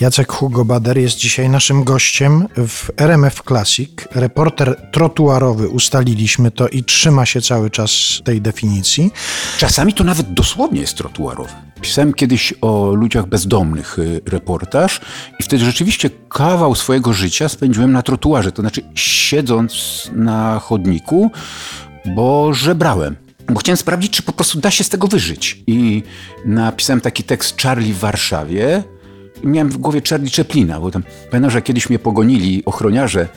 Jacek Hugo Bader jest dzisiaj naszym gościem w RMF Classic. Reporter trotuarowy, ustaliliśmy to i trzyma się cały czas tej definicji. Czasami to nawet dosłownie jest trotuarowy. Pisałem kiedyś o ludziach bezdomnych y, reportaż i wtedy rzeczywiście kawał swojego życia spędziłem na trotuarze, to znaczy siedząc na chodniku, bo żebrałem. Bo chciałem sprawdzić, czy po prostu da się z tego wyżyć. I napisałem taki tekst Charlie w Warszawie. Miałem w głowie Charlie Chaplina, bo tam pamiętam, że kiedyś mnie pogonili ochroniarze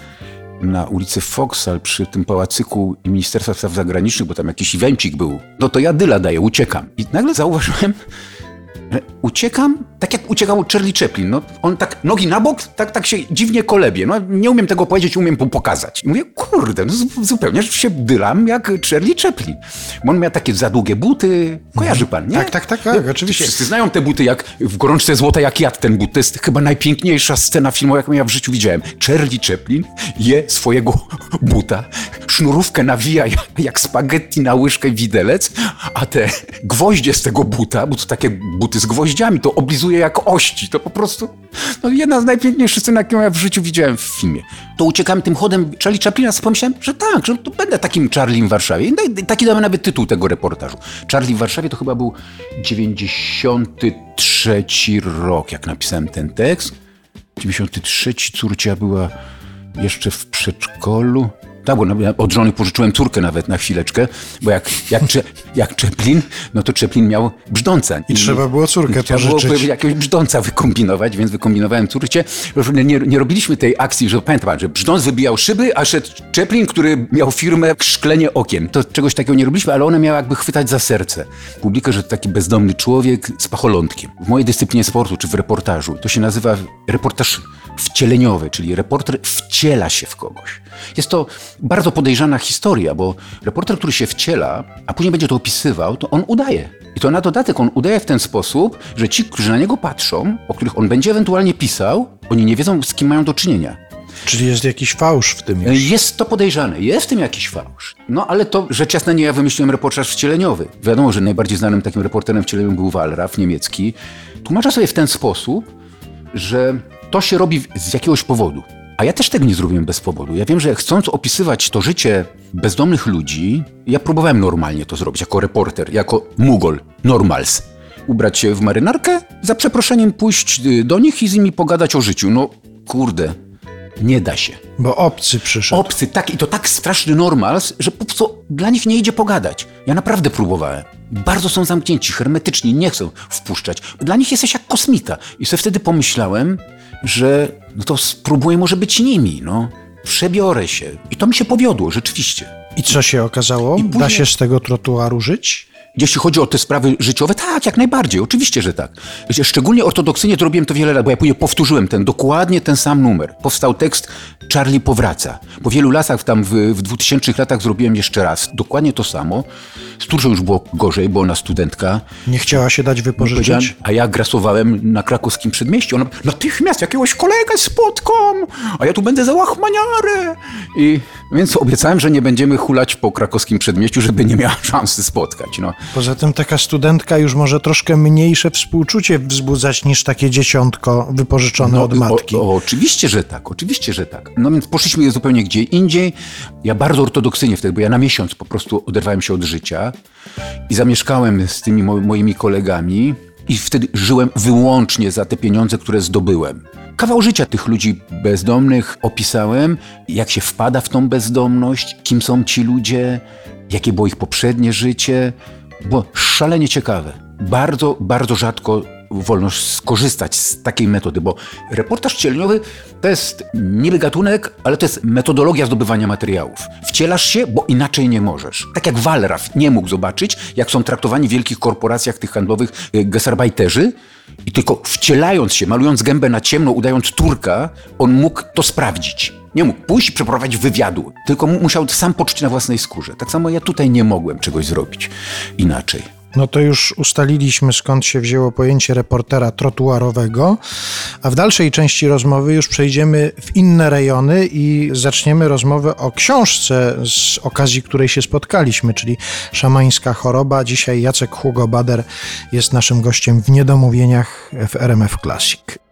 na ulicy Foksal przy tym pałacyku Ministerstwa Spraw Zagranicznych, bo tam jakiś evencik był. No to ja dyla daję, uciekam. I nagle zauważyłem, uciekam tak jak uciekał Charlie Chaplin. No, on tak nogi na bok, tak, tak się dziwnie kolebie. No, nie umiem tego powiedzieć, umiem pokazać. I mówię, kurde, no, zupełnie się dylam jak Charlie Chaplin. Bo on miał takie za długie buty. Kojarzy pan, nie? Tak, tak, tak, tak oczywiście. Wszyscy znają te buty jak w gorączce złota, jak jadł ten but. To jest chyba najpiękniejsza scena filmowa, jaką ja w życiu widziałem. Charlie Chaplin je swojego buta, sznurówkę nawija jak, spaghetti na łyżkę widelec, a te gwoździe z tego buta, bo to takie buty z gwoździami, to oblizuje jak ości. To po prostu no, jedna z najpiękniejszych scen, jaką ja w życiu widziałem w filmie. To uciekam tym chodem Charlie Chaplina, pomyślałem, że tak, że to będę takim Charlie w Warszawie. I taki damy nawet tytuł tego reportażu. Charlie w Warszawie to chyba był 93 rok, jak napisałem ten tekst. 93 córcia była jeszcze w przedszkolu. Tak, bo od żony pożyczyłem córkę nawet na chwileczkę, bo jak, jak, jak Czeplin, no to Czeplin miał brzdąca. I, I trzeba było córkę trzeba pożyczyć. Trzeba było jakiegoś brzdąca wykombinować, więc wykombinowałem córcie. Nie, nie robiliśmy tej akcji, że pamiętam pan, że brzdąc wybijał szyby, a szedł Czeplin, który miał firmę szklenie okien. To czegoś takiego nie robiliśmy, ale one miały jakby chwytać za serce. Publikę, że to taki bezdomny człowiek z pacholątkiem. W mojej dyscyplinie sportu, czy w reportażu, to się nazywa reportaż wcieleniowy, czyli reporter wciela się w kogoś. Jest to bardzo podejrzana historia, bo reporter, który się wciela, a później będzie to opisywał, to on udaje. I to na dodatek on udaje w ten sposób, że ci, którzy na niego patrzą, o których on będzie ewentualnie pisał, oni nie wiedzą, z kim mają do czynienia. Czyli jest jakiś fałsz w tym już. Jest to podejrzane, jest w tym jakiś fałsz. No ale to rzecz jasna nie ja wymyśliłem reportaż wcieleniowy. Wiadomo, że najbardziej znanym takim reporterem wcieleniowym był Wallraff, niemiecki. Tłumacza sobie w ten sposób, że to się robi z jakiegoś powodu. A ja też tego nie zrobiłem bez powodu. Ja wiem, że chcąc opisywać to życie bezdomnych ludzi, ja próbowałem normalnie to zrobić, jako reporter, jako mugol, normals. Ubrać się w marynarkę, za przeproszeniem pójść y, do nich i z nimi pogadać o życiu. No kurde, nie da się. Bo obcy przyszedł. Obcy, tak i to tak straszny normals, że po prostu dla nich nie idzie pogadać. Ja naprawdę próbowałem. Bardzo są zamknięci, hermetyczni, nie chcą wpuszczać. Dla nich jesteś jak kosmita. I sobie wtedy pomyślałem, że no to spróbuję może być nimi, no. Przebiorę się. I to mi się powiodło, rzeczywiście. I co się okazało? Później... Da się z tego trotuaru żyć? Jeśli chodzi o te sprawy życiowe, tak, jak najbardziej, oczywiście, że tak. Szczególnie ortodoksyjnie to robiłem to wiele lat, bo ja później powtórzyłem ten, dokładnie ten sam numer. Powstał tekst Charlie powraca. Po wielu latach, tam w, w 2000 latach zrobiłem jeszcze raz dokładnie to samo. Z Turżą już było gorzej, bo ona studentka. Nie chciała się dać wypożyczyć? A ja grasowałem na krakowskim przedmieściu. Ona natychmiast jakiegoś kolegę spotkam, a ja tu będę za łachmaniarę. I więc obiecałem, że nie będziemy hulać po krakowskim przedmieściu, żeby nie miała szansy spotkać. No. Poza tym taka studentka już może troszkę mniejsze współczucie wzbudzać niż takie dzieciątko wypożyczone no, od matki. O, o, oczywiście, że tak, oczywiście, że tak. No więc poszliśmy zupełnie gdzie indziej. Ja bardzo ortodoksyjnie wtedy, bo ja na miesiąc po prostu oderwałem się od życia i zamieszkałem z tymi mo moimi kolegami i wtedy żyłem wyłącznie za te pieniądze, które zdobyłem. Kawał życia tych ludzi bezdomnych opisałem, jak się wpada w tą bezdomność, kim są ci ludzie, jakie było ich poprzednie życie. Było szalenie ciekawe. Bardzo, bardzo rzadko wolno skorzystać z takiej metody, bo reportaż wcieleniowy to jest niby gatunek, ale to jest metodologia zdobywania materiałów. Wcielasz się, bo inaczej nie możesz. Tak jak Wallraff nie mógł zobaczyć, jak są traktowani w wielkich korporacjach tych handlowych y, gasarbajterzy i tylko wcielając się, malując gębę na ciemno, udając Turka, on mógł to sprawdzić. Nie mógł pójść i przeprowadzić wywiadu, tylko musiał sam poczuć na własnej skórze. Tak samo ja tutaj nie mogłem czegoś zrobić inaczej. No to już ustaliliśmy, skąd się wzięło pojęcie reportera trotuarowego, a w dalszej części rozmowy już przejdziemy w inne rejony i zaczniemy rozmowę o książce, z okazji której się spotkaliśmy, czyli Szamańska choroba. Dzisiaj Jacek Hugo Bader jest naszym gościem w Niedomówieniach w RMF Classic.